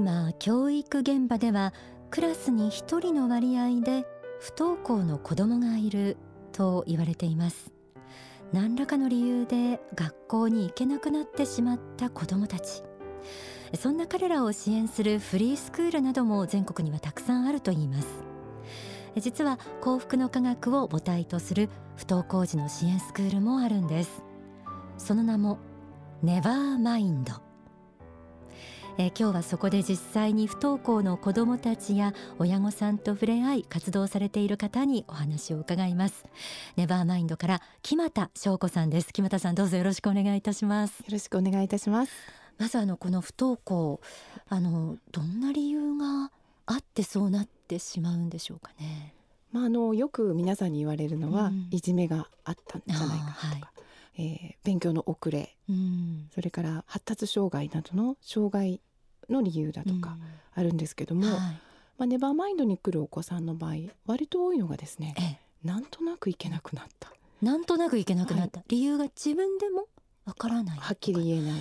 今教育現場ではクラスに一人の割合で不登校の子供がいると言われています。何らかの理由で学校に行けなくなってしまった子供たち。そんな彼らを支援するフリースクールなども全国にはたくさんあるといいます。実は幸福の科学を母体とする不登校児の支援スクールもあるんです。その名もネバーマインド。えー、今日はそこで実際に不登校の子どもたちや親御さんと触れ合い活動されている方にお話を伺います。ネバーマインドから木俣翔子さんです。木俣さんどうぞよろしくお願いいたします。よろしくお願いいたします。まずあのこの不登校あのどんな理由があってそうなってしまうんでしょうかね。まあ、あのよく皆さんに言われるのは、うん、いじめがあったんじゃないかとか、はい、えー、勉強の遅れ、うん、それから発達障害などの障害の理由だとかあるんですけども、うんはい、まあ、ネバーマインドに来るお子さんの場合割と多いのがですね、ええ、なんとなくいけなくなった。なんとなくいけなくなった、はい、理由が自分でもわからないはっきり言えない。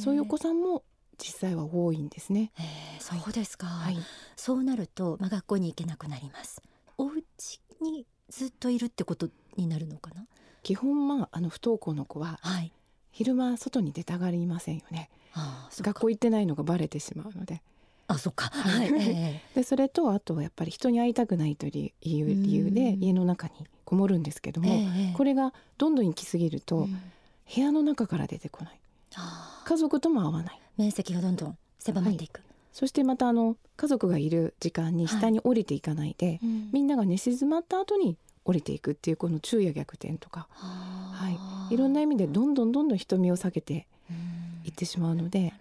そういうお子さんも実際は多いんですね。そうですか、はい、そうなると、まあ、学校に行けなくなります。お家にずっといるってことになるのかな？基本まああの不登校の子は、はい、昼間外に出たがりませんよね。学校行ってないのがバレてしまうので。あそっか、はい、でそれとあとはやっぱり人に会いたくないという理由で家の中にこもるんですけども、これがどんどん行き過ぎると、部屋の中から出てこない。家族とも会わない。面積がどんどん狭まっていく、はい、そしてまたあの家族がいる時間に下に降りていかないで、はいうん、みんなが寝静まった後に降りていくっていうこの昼夜逆転とか、はい、いろんな意味でどんどんどんどん瞳を下げていってしまうので、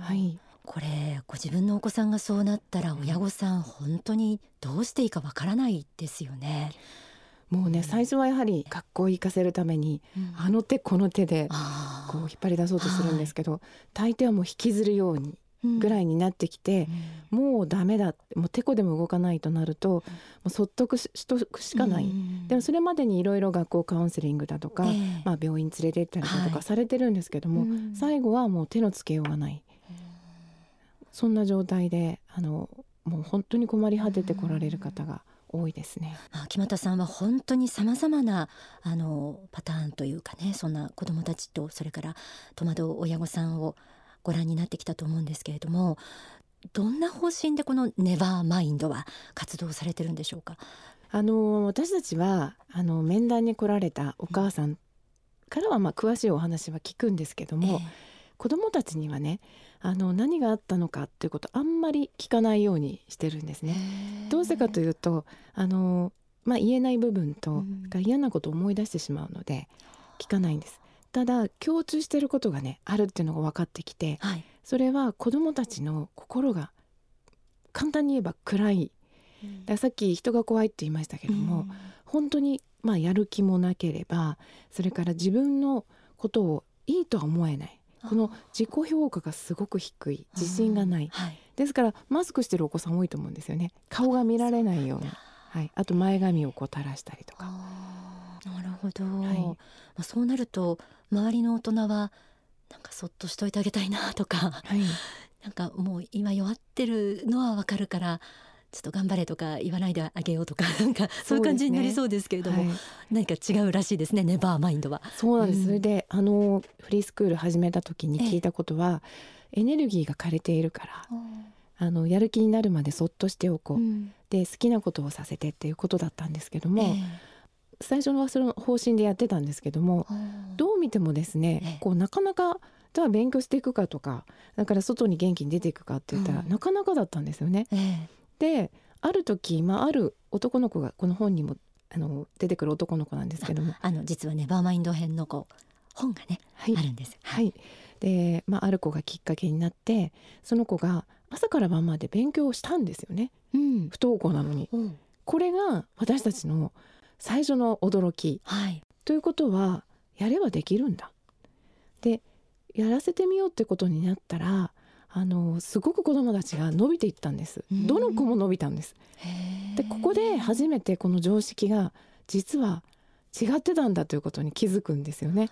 はい、これご自分のお子さんがそうなったら親御さん本当にどうしていいかわからないですよね。もうね、最初はやはり学校行かせるために、うん、あの手この手でこう引っ張り出そうとするんですけど、大抵はもう引きずるようにぐらいになってきて、うん、もうダメだもうてこでも動かないとなると、もうそっとくしとくしかない、うん、でもそれまでにいろいろ学校カウンセリングだとか、えー、まあ、病院連れて行ったりだとかされてるんですけども、はい、最後はもう手のつけようがない、そんな状態であのもう本当に困り果ててこられる方が多いですね。木俣さんは本当にさまざまなあのパターンというかねそんな子どもたちとそれから戸惑う親御さんをご覧になってきたと思うんですけれどもどんな方針でこのネバーマインドは活動されてるんでしょうか？あの私たちはあの面談に来られたお母さんからはまあ詳しいお話は聞くんですけども、えー、子どもたちにはねあの何があったのかっていうことあんまり聞かないようにしてるんですね。どうしてかというとあの、まあ、言えない部分と、うん、嫌なことを思い出してしまうので聞かないんです。ただ共通してることがねあるっていうのが分かってきて、はい、それは子どもたちの心が簡単に言えば暗い、うん、ださっき人が怖いって言いましたけども、うん、本当にまあやる気もなければそれから自分のことをいいとは思えない。この自己評価がすごく低い。自信がない、はい、ですからマスクしてるお子さん多いと思うんですよね。顔が見られないように、はい、あと前髪をこう垂らしたりとか。なるほど、はい、まあ、そうなると周りの大人はなんかそっとしといてあげたいなとか、はい、なんかもう今弱ってるのはわかるからちょっと頑張れとか言わないであげようとか なんかそういう感じになりそうですけれども、ね。はい、何か違うらしいですねネバーマインドは。そうなんです、うん、それであのフリースクール始めた時に聞いたことは、エネルギーが枯れているからあのやる気になるまでそっとしておこう、うん、で好きなことをさせてっていうことだったんですけども。えー最初はその方針でやってたんですけどもどう見てもですねこうなかなかじゃあ勉強していくかとかだから外に元気に出ていくかって言ったら、なかなかだったんですよね。えである時、まあ、ある男の子がこの本にもあの出てくる男の子なんですけども。あの実はネバーマインド編の子本がね、はい、あるんです。はい、で、まあ、ある子がきっかけになってその子が朝から晩まで勉強をしたんですよね、うん、不登校なのに、うん、これが私たちの最初の驚き、はい、ということはやればできるんだ。でやらせてみようってことになったらあのすごく子どもたちが伸びていったんです。どの子も伸びたんです。でここで初めてこの常識が実は違ってたんだということに気づくんですよね。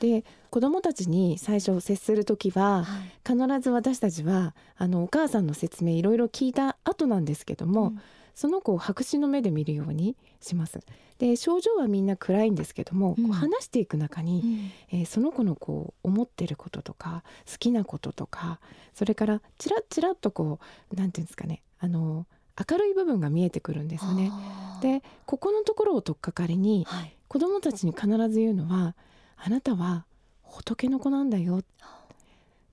で子どもたちに最初接する時は、はい、必ず私たちはあのお母さんの説明いろいろ聞いた後なんですけども、うん、その子を白紙の目で見るようにします。で症状はみんな暗いんですけども、うん、話していく中に、うん、えー、その子のこう思ってることとか好きなこととかそれからちらちらっとこうなんていうんですかねあの明るい部分が見えてくるんですよね。でここのところを取っかかりに、はい、子どもたちに必ず言うのは「あなたは仏の子なんだよ」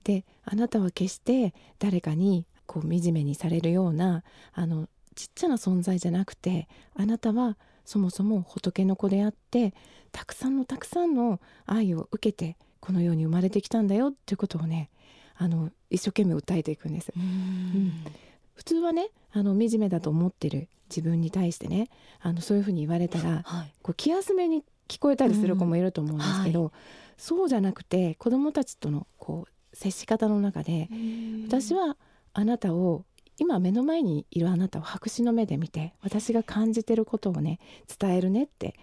であなたは決して誰かにこう惨めにされるようなあのちっちゃな存在じゃなくてあなたはそもそも仏の子であってたくさんのたくさんの愛を受けてこの世に生まれてきたんだよっていうことをねあの一生懸命訴えていくんです。うん、普通はねあの惨めだと思ってる自分に対してねあのそういうふうに言われたら、はい、こう気休めに聞こえたりする子もいると思うんですけど、はい、そうじゃなくて子どもたちとのこう接し方の中で私はあなたを今目の前にいるあなたを白紙の目で見て私が感じてることをね伝えるねって。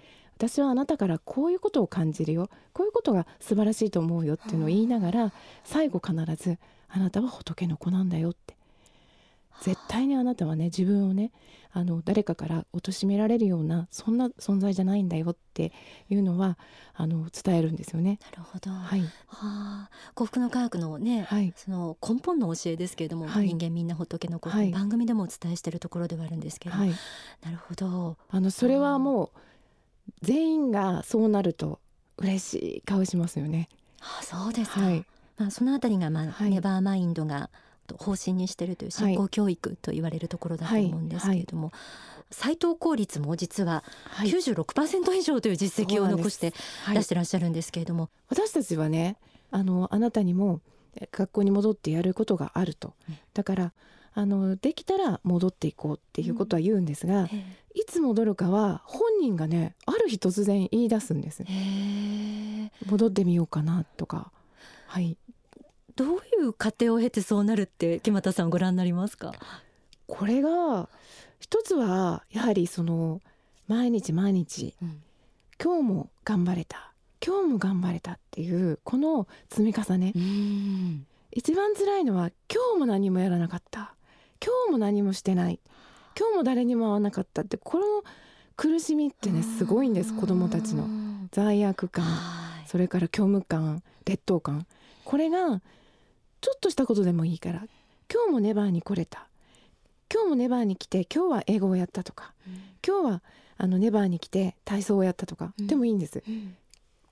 私はあなたからこういうことを感じるよ。こういうことが素晴らしいと思うよっていうのを言いながら最後必ずあなたは仏の子なんだよって。絶対にあなたはね自分をねあの誰かから貶められるようなそんな存在じゃないんだよっていうのはあの伝えるんですよね。なるほど。はい。はあ、幸福の科学のね、はい、その根本の教えですけれども、はい、人間みんな仏の子、はい、番組でもお伝えしているところではあるんですけど、はい、なるほど。あのそれはもう全員がそうなると嬉しい顔しますよね。あ、そうですか。はい、まあそのあたりがまあ、ネバーマインドがと方針にしているという信仰教育と言われるところだと思うんですけれども、斎藤公立も実は96%以上という実績を残して出してらっしゃるんですけれども、私たちはねあのあなたにも学校に戻ってやることがあると、だからあのできたら戻っていこうっていうことは言うんですが、うん、いつ戻るかは本人がねある日突然言い出すんです戻ってみようかなとか。はいどういう過程を経てそうなるって木俣さんご覧になりますか？これが一つはやはりその毎日毎日、うん、今日も頑張れた今日も頑張れたっていうこの積み重ね。一番辛いのは今日も何もやらなかった。今日も何もしてない。今日も誰にも会わなかったってこの苦しみってねすごいんです子どもたちの。罪悪感。それから虚無感劣等感。これがちょっとしたことでもいいから。今日もネバーに来れた。今日もネバーに来て今日は英語をやったとか、うん、今日はあのネバーに来て体操をやったとか、うん、でもいいんです、うん、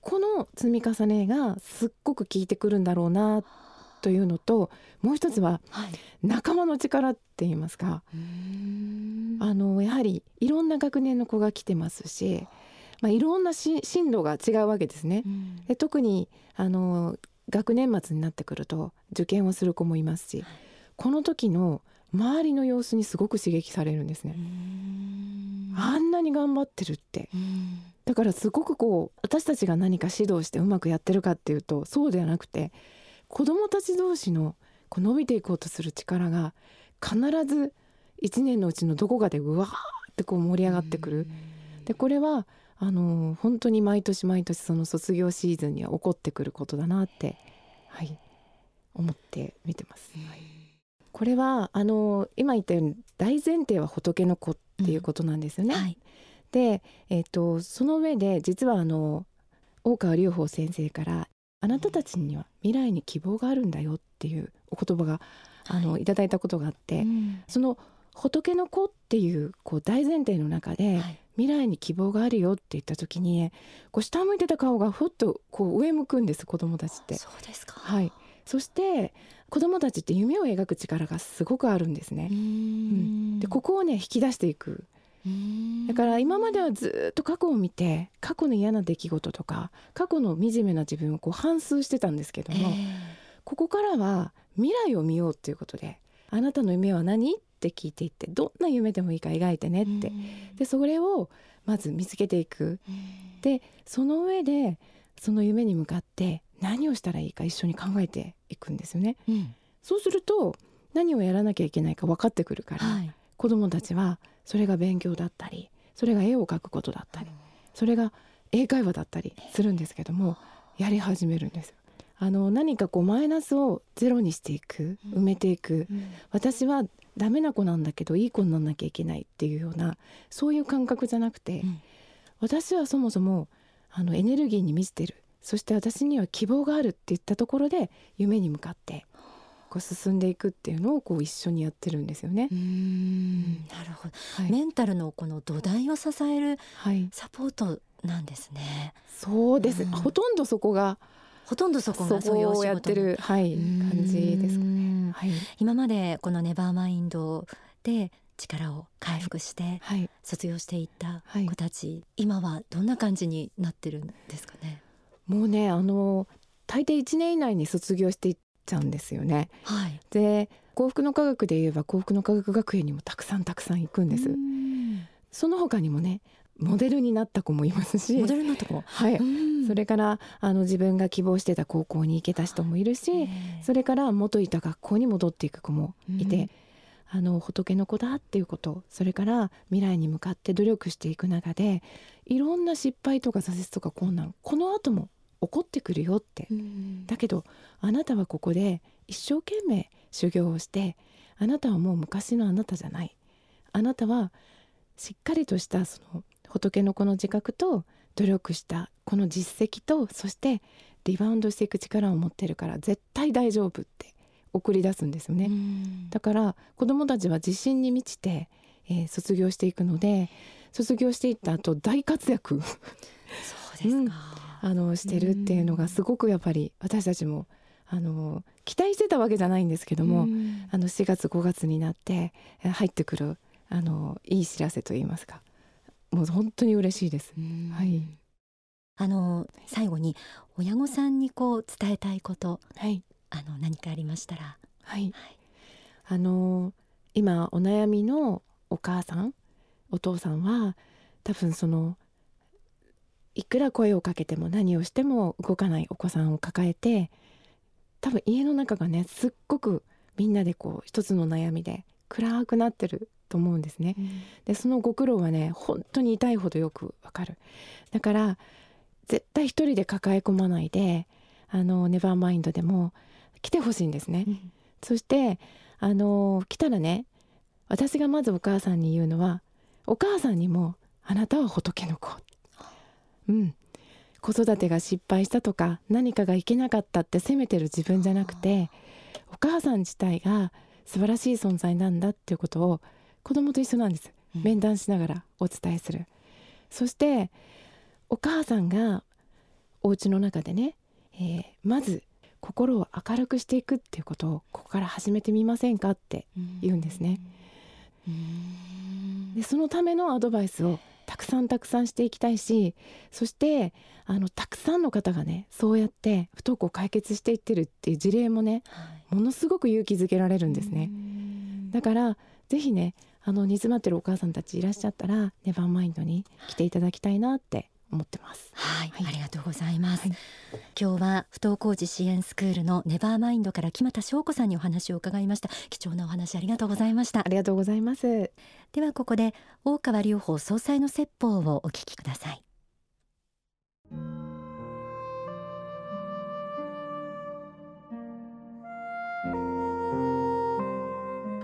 この積み重ねがすっごく効いてくるんだろうなというのともう一つは仲間の力って言いますか、あのやはりいろんな学年の子が来てますし、まあ、いろんな進路が違うわけですね。で特にあの学年末になってくると受験をする子もいますしこの時の周りの様子にすごく刺激されるんですね。あんなに頑張ってるって。だからすごくこう私たちが何か指導してうまくやってるかっていうとそうではなくて子どもたち同士のこう伸びていこうとする力が必ず1年のうちのどこかでうわーってこう盛り上がってくる。でこれはあの本当に毎年毎年その卒業シーズンには起こってくることだなって、はい、思って見てます。はい、これはあの今言ったように大前提は仏の子っていうことなんですよね。うん。はい、で、えーと、その上で実はあの大川隆法先生からあなたたちには未来に希望があるんだよっていうお言葉があの、はい、いただいたことがあって、うん、その仏の子っていうこう大前提の中で、はい、未来に希望があるよって言った時にこう下向いてた顔がふっとこう上向くんです子供たちって。そうですかはいそして子供たちって夢を描く力がすごくあるんですね。うん、でここをね引き出していく。だから今まではずっと過去を見て過去の嫌な出来事とか過去の惨めな自分をこう反芻してたんですけども、ここからは未来を見ようっていうことで「あなたの夢は何?」って聞いていってどんな夢でもいいから描いてねって、でそれをまず見つけていく、でその上でその夢に向かって何をしたらいいか一緒に考えていくんですよね。うん、そうすると何をやらなきゃいけないか分かってくるから、はい、子どもたちはそれが勉強だったりそれが絵を描くことだったりそれが英会話だったりするんですけどもやり始めるんですあの何かこうマイナスをゼロにしていく埋めていく、うん、私はダメな子なんだけどいい子にならなきゃいけないっていうようなそういう感覚じゃなくて、うん、私はそもそもあのエネルギーに満ちてる。そして私には希望があるっていったところで夢に向かってこう進んでいくっていうのをこう一緒にやってるんですよね。うん。なるほど、はい、メンタルのこの土台を支えるサポートなんですね。はい、そうです、うん、ほとんどそこがほとんどそこがそういうおやってる、はい、感じですかね。はい、今までこのネバーマインドで力を回復して卒業していった子たち、はいはい、今はどんな感じになってるんですかね？もうねあの大抵1年以内に卒業していっちゃうんですよね。はい、で幸福の科学で言えば幸福の科学学園にもたくさんたくさん行くんです。その他にもねモデルになった子もいますし。モデルになった子はい、それからあの自分が希望してた高校に行けた人もいるしそれから元いた学校に戻っていく子もいて、あの仏の子だっていうことそれから未来に向かって努力していく中でいろんな失敗とか挫折とか困難この後も起こってくるよって、うん、だけどあなたはここで一生懸命修行をしてあなたはもう昔のあなたじゃない。あなたはしっかりとしたその仏の子の自覚と努力したこの実績とそしてリバウンドしていく力を持ってるから絶対大丈夫って送り出すんですよね、だから子どもたちは自信に満ちて、えー、卒業していくので卒業していった後大活躍。そうですうん、あのしてるっていうのがすごくやっぱり私たちもあの期待してたわけじゃないんですけども、あの4月5月になって入ってくるあのいい知らせと言いますかもう本当に嬉しいです。はい。あの最後に親御さんにこう伝えたいこと、はい、あの何かありましたら、はい、はい、あの今お悩みのお母さんお父さんは多分そのいくら声をかけても何をしても動かないお子さんを抱えて多分家の中がねすっごくみんなでこう一つの悩みで暗くなってると思うんですね。うん、でそのご苦労はね本当に痛いほどよくわかる。だから絶対一人で抱え込まないであのネバーマインドでも来てほしいんですね。うん、そしてあの来たらね私がまずお母さんに言うのはお母さんにもあなたは仏の子。うん、子育てが失敗したとか何かがいけなかったって責めてる自分じゃなくてお母さん自体が素晴らしい存在なんだっていうことを子供と一緒なんです。面談しながらお伝えする、そしてお母さんがお家の中でね、えー、まず心を明るくしていくっていうことをここから始めてみませんかって言うんですね。でそのためのアドバイスをたくさんたくさんしていきたいしそしてあのたくさんの方がねそうやって不登校解決していってるっていう事例もね、はい、ものすごく勇気づけられるんですね。だからぜひねあの煮詰まってるお母さんたちいらっしゃったらネバーマインドに来ていただきたいなって思ってます。はい、はい、ありがとうございます、はい、今日は不登校児支援スクールのネバーマインドから木俣翔子さんにお話を伺いました。貴重なお話ありがとうございました。ありがとうございます。ではここで大川隆法総裁の説法をお聞きください。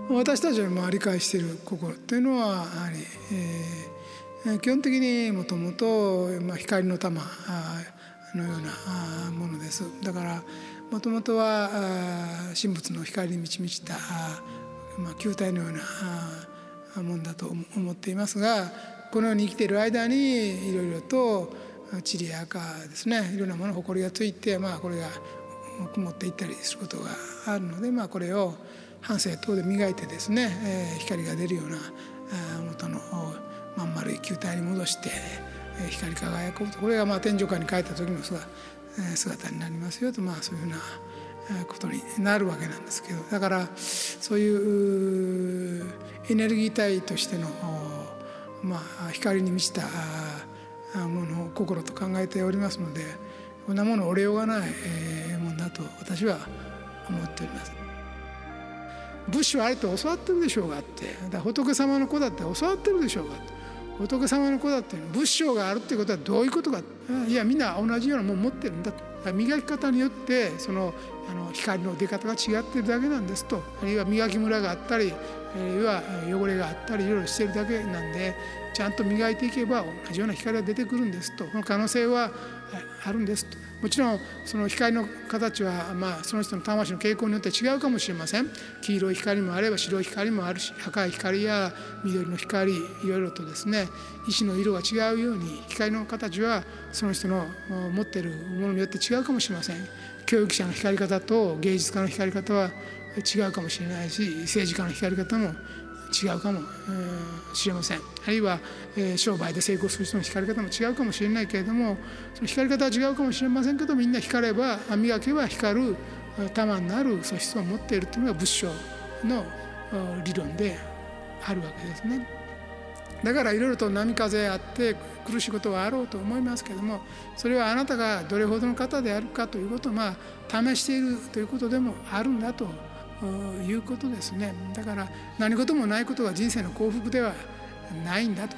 私たちがまあ理解している心っていうのはやはり、えー、基本的にもともと光の玉のようなものです。だからもともとは神仏の光に満ち満ちた、球体のようなもんだと思っていますがこのように生きている間にいろいろと塵や赤ですねいろんなもの埃がついて、まあ、これが曇っていったりすることがあるので、まあ、これを半生等で磨いてですね、え、光が出るような元のまん丸い球体に戻して、光り輝くと。これがまあ天井下に書いた時の姿,、になりますよとまあそういうふうなことになるわけなんですけど。だからそういうエネルギー体としての、まあ、光に満ちたものを心と考えておりますのでこんなもの折れようがないもんだと私は思っております。仏師はあれと教わってるでしょうがって。だ仏様の子だって教わってるでしょうが仏様の子だって仏性があるっていうことはどういうことか。いやみんな同じようなもん持ってるんだと。磨き方によってそのあの光の出方が違ってるだけなんですと。あるいは磨きムラがあったりあるいは汚れがあったりいろいろしてるだけなんでちゃんと磨いていけば同じような光が出てくるんですと。その可能性はあるんですと。もちろんその光の形はまあその人の魂の傾向によって違うかもしれません。黄色い光もあれば白い光もあるし赤い光や緑の光いろいろとですね石の色が違うように光の形はその人の持っているものによって違うかもしれません。教育者の光り方と芸術家の光り方は違うかもしれないし政治家の光り方も違うかも。しれません。あるいは商売で成功する人の光り方も違うかもしれないけれどもその光り方は違うかもしれませんけどみんな光れば磨けば光る玉になる素質を持っているというのが仏性の理論であるわけですね。だからいろいろと波風あって苦しいことはあろうと思いますけどもそれはあなたがどれほどの方であるかということをまあ試しているということでもあるんだということですね。だから何事もないことが人生の幸福ではないんだと。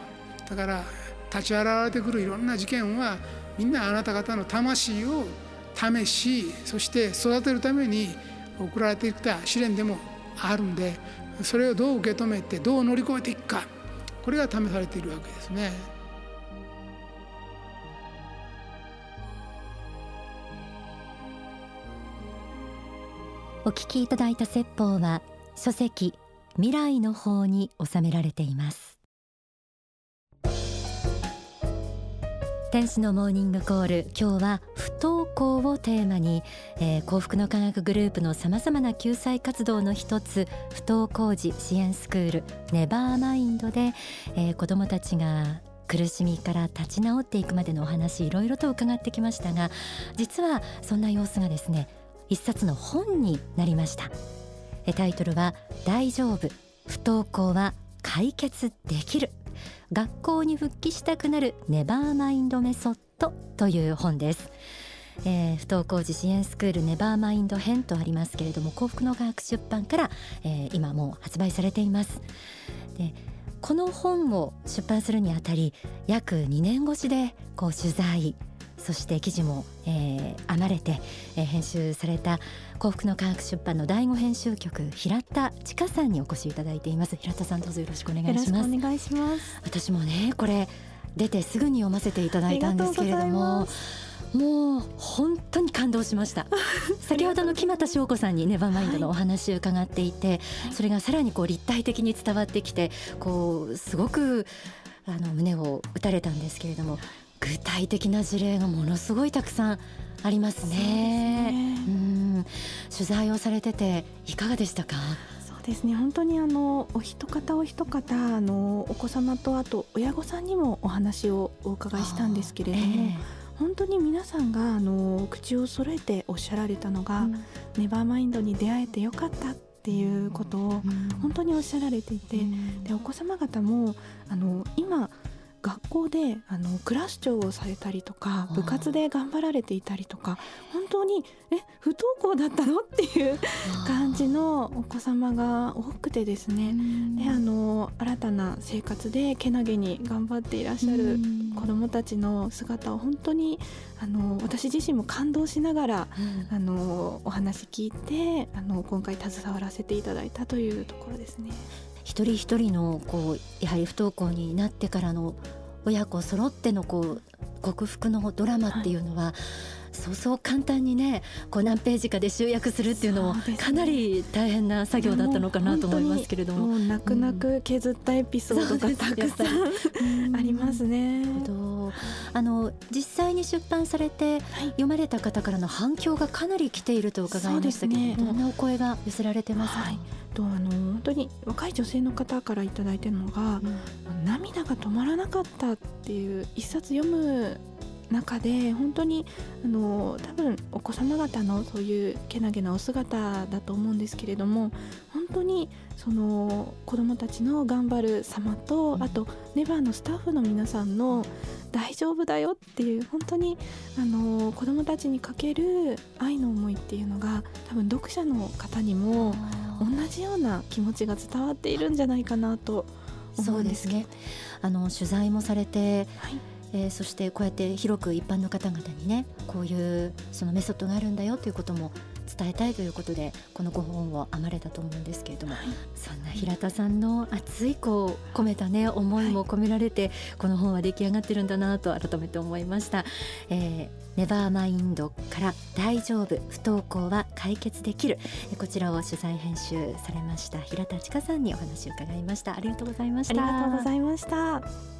だから立ち現れてくるいろんな事件はみんなあなた方の魂を試しそして育てるために送られてきた試練でもあるんでそれをどう受け止めてどう乗り越えていくか。これが試されているわけですね。お聞きいただいた説法は書籍未来の方に収められています。天使のモーニングコール今日は不登校をテーマに、えー、幸福の科学グループのさまざまな救済活動の一つ不登校児支援スクールネバーマインドで、えー、子どもたちが苦しみから立ち直っていくまでのお話いろいろと伺ってきましたが実はそんな様子がですね一冊の本になりました。タイトルは大丈夫。不登校は解決できる。学校に復帰したくなるネバーマインドメソッドという本です。えー、不登校児支援スクールネバーマインド編とありますけれども幸福の科学出版から、えー、今もう発売されています。でこの本を出版するにあたり約2年越しでこう取材そして記事も、えー、編まれて、えー、編集された幸福の科学出版の第五編集局平田千佳さんにお越しいただいています。平田さんどうぞよろしくお願いします。お願いします。私もねこれ出てすぐに読ませていただいたんですけれどももう本当に感動しました。先ほどの木俣翔子さんにネバーマインドのお話を伺っていて、はい、それがさらにこう立体的に伝わってきてこうすごくあの胸を打たれたんですけれども具体的な事例がものすごいたくさんありますね。う、ね、ん。取材をされてていかがでしたか？そうですね。本当にあのお一方お一方あのお子様とあと親御さんにもお話をお伺いしたんですけれども、えー、本当に皆さんがあの口を揃えておっしゃられたのが、うん、ネバーマインドに出会えてよかったっていうことを本当におっしゃられていて、うん、でお子様方もあの今学校であのクラス長をされたりとか部活で頑張られていたりとか本当にえ不登校だったの？っていう感じのお子様が多くてですね。であの新たな生活でけなげに頑張っていらっしゃる子どもたちの姿を本当にあの私自身も感動しながら、うん、あのお話聞いてあの今回携わらせていただいたというところですね。一人一人のこうやはり不登校になってからの親子揃ってのこう克服のドラマっていうのは、はいそうそう簡単にねこう何ページかで集約するっていうのもかなり大変な作業だったのかなと思いますけれども。も泣く泣く削ったエピソードがたくさん、ありますね。あの実際に出版されて読まれた方からの反響がかなり来ていると伺いましたけど、ね、どんなお声が寄せられてますか、はい、とあの本当に若い女性の方から頂いてるのが、うん、涙が止まらなかったっていう一冊読む中で本当にあの多分お子様方のそういうけなげなお姿だと思うんですけれども本当にその子どもたちの頑張る様と、あとネバーのスタッフの皆さんの大丈夫だよっていう本当にあの子どもたちにかける愛の思いっていうのが多分読者の方にも同じような気持ちが伝わっているんじゃないかなと思うんですね。あの取材もされて、はいえー、そしてこうやって広く一般の方々にねこういうそのメソッドがあるんだよということも伝えたいということでこのご本を編まれたと思うんですけれども、はい、そんな平田さんの熱いこう込めたね思いも込められて、はい、この本は出来上がってるんだなと改めて思いました。えーネバーマインドから大丈夫不登校は解決できる。こちらを取材編集されました平田千佳さんにお話を伺いました。ありがとうございました。ありがとうございました